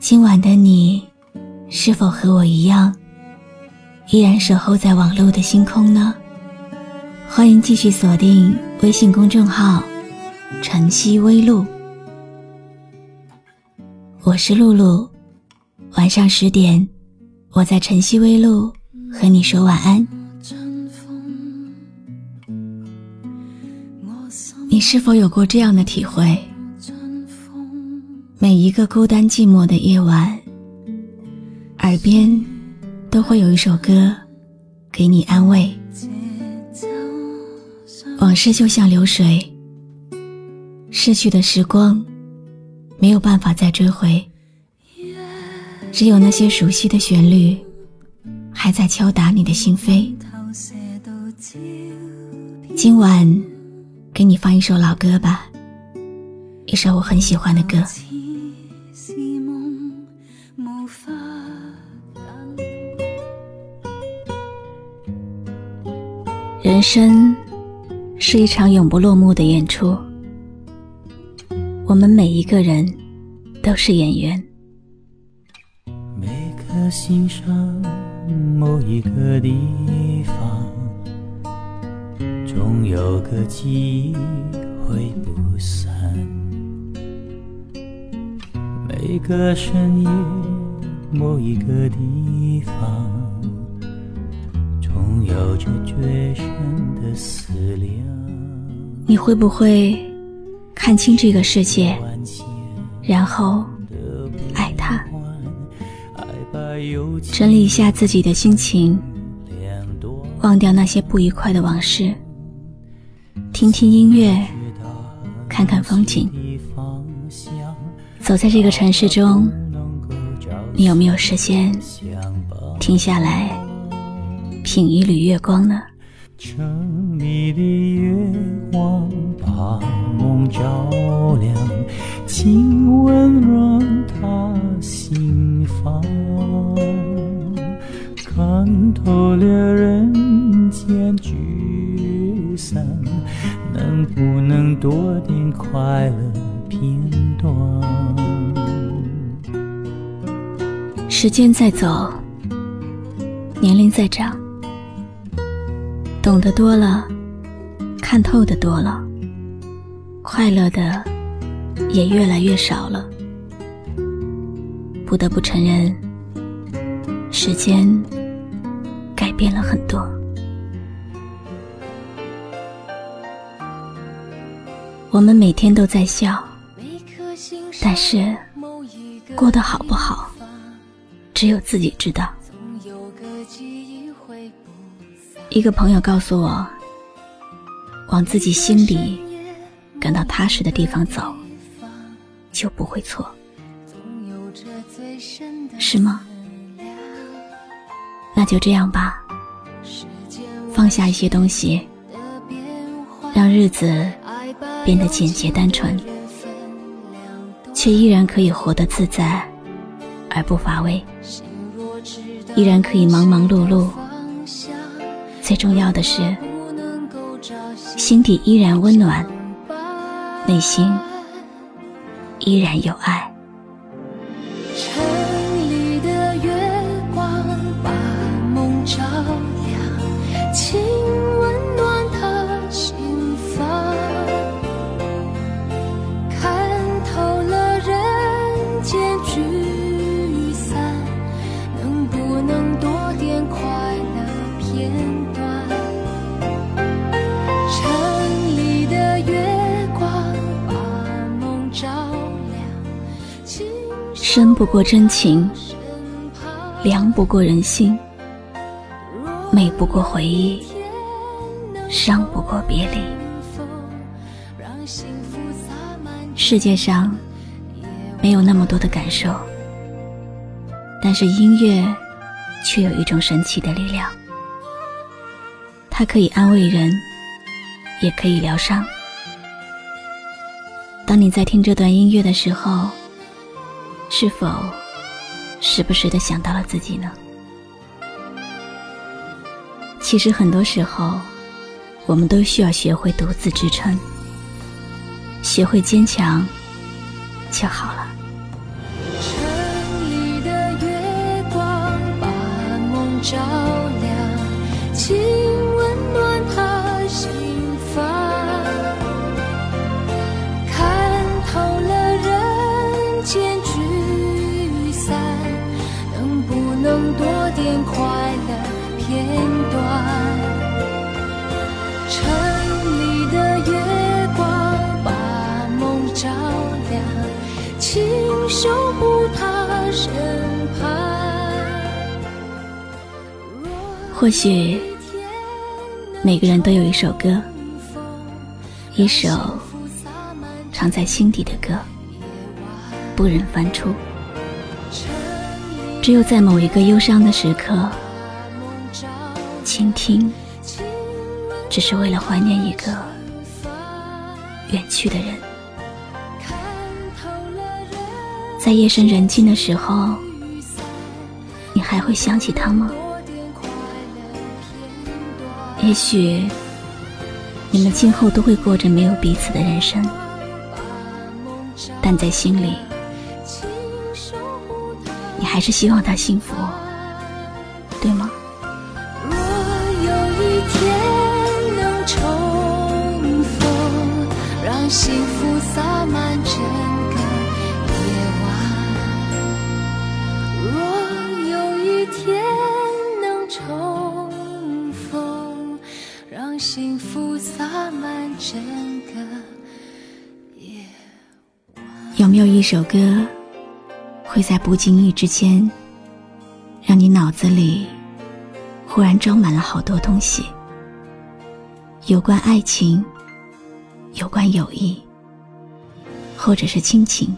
今晚的你，是否和我一样，依然守候在网络的星空呢？欢迎继续锁定微信公众号“晨曦微露”，我是露露。晚上十点，我在晨曦微露和你说晚安。你是否有过这样的体会？每一个孤单寂寞的夜晚，耳边都会有一首歌给你安慰。往事就像流水，逝去的时光没有办法再追回，只有那些熟悉的旋律还在敲打你的心扉。今晚给你放一首老歌吧，一首我很喜欢的歌。人生是一场永不落幕的演出，我们每一个人都是演员。每颗心上某一个地方，总有个记忆会不散。每个深夜某一个地方。有着绝深的思量。你会不会看清这个世界，然后爱他？整理一下自己的心情，忘掉那些不愉快的往事，听听音乐，看看风景。走在这个城市中，你有没有时间停下来？品一缕月光呢？城里的月光把梦照亮，请温暖他心房。看透了人间聚散，能不能多点快乐片段？时间在走，年龄在长。懂得多了，看透的多了，快乐的也越来越少了。不得不承认，时间改变了很多。我们每天都在笑，但是过得好不好，只有自己知道。一个朋友告诉我，往自己心里感到踏实的地方走，就不会错，是吗？那就这样吧，放下一些东西，让日子变得简洁单纯，却依然可以活得自在而不乏味，依然可以忙忙碌碌。最重要的是，心底依然温暖，内心依然有爱。深不过真情，凉不过人心，美不过回忆，伤不过别离。世界上没有那么多的感受，但是音乐却有一种神奇的力量，它可以安慰人，也可以疗伤。当你在听这段音乐的时候，是否时不时的想到了自己呢？其实很多时候，我们都需要学会独自支撑，学会坚强就好了。照亮，或许每个人都有一首歌，一首藏在心底的歌，不忍翻出。只有在某一个忧伤的时刻。倾听，只是为了怀念一个远去的人。在夜深人静的时候，你还会想起他吗？也许你们今后都会过着没有彼此的人生，但在心里，你还是希望他幸福，对吗？有没有一首歌，会在不经意之间，让你脑子里忽然装满了好多东西？有关爱情。有关友谊，或者是亲情，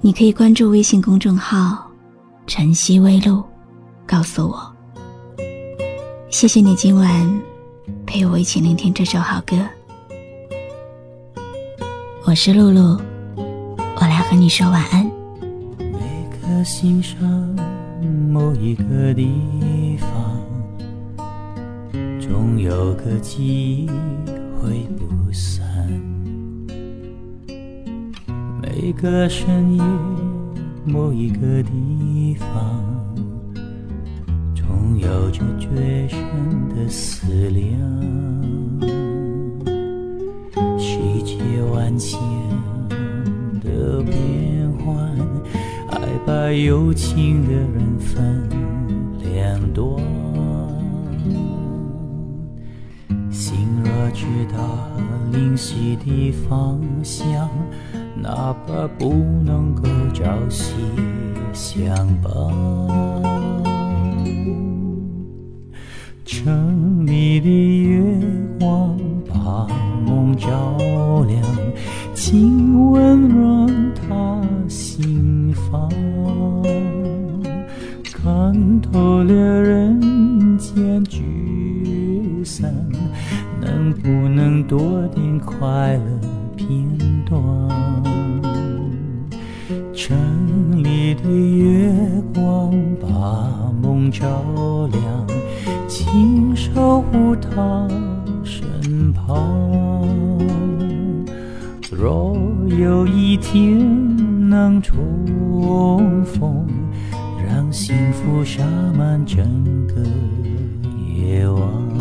你可以关注微信公众号“晨曦微露”，告诉我。谢谢你今晚陪我一起聆听这首好歌。我是露露，我来和你说晚安。每颗心上某一个地方。总有个记忆会不散，每个深夜某一个地方，总有着最深的思量。世界万千的变幻，爱把有情的人分两端。心若知道灵犀的方向，哪怕不能够朝夕相伴。城里的快乐片段？城里的月光把梦照亮，请守护他身旁。若有一天能重逢，让幸福洒满整个夜晚。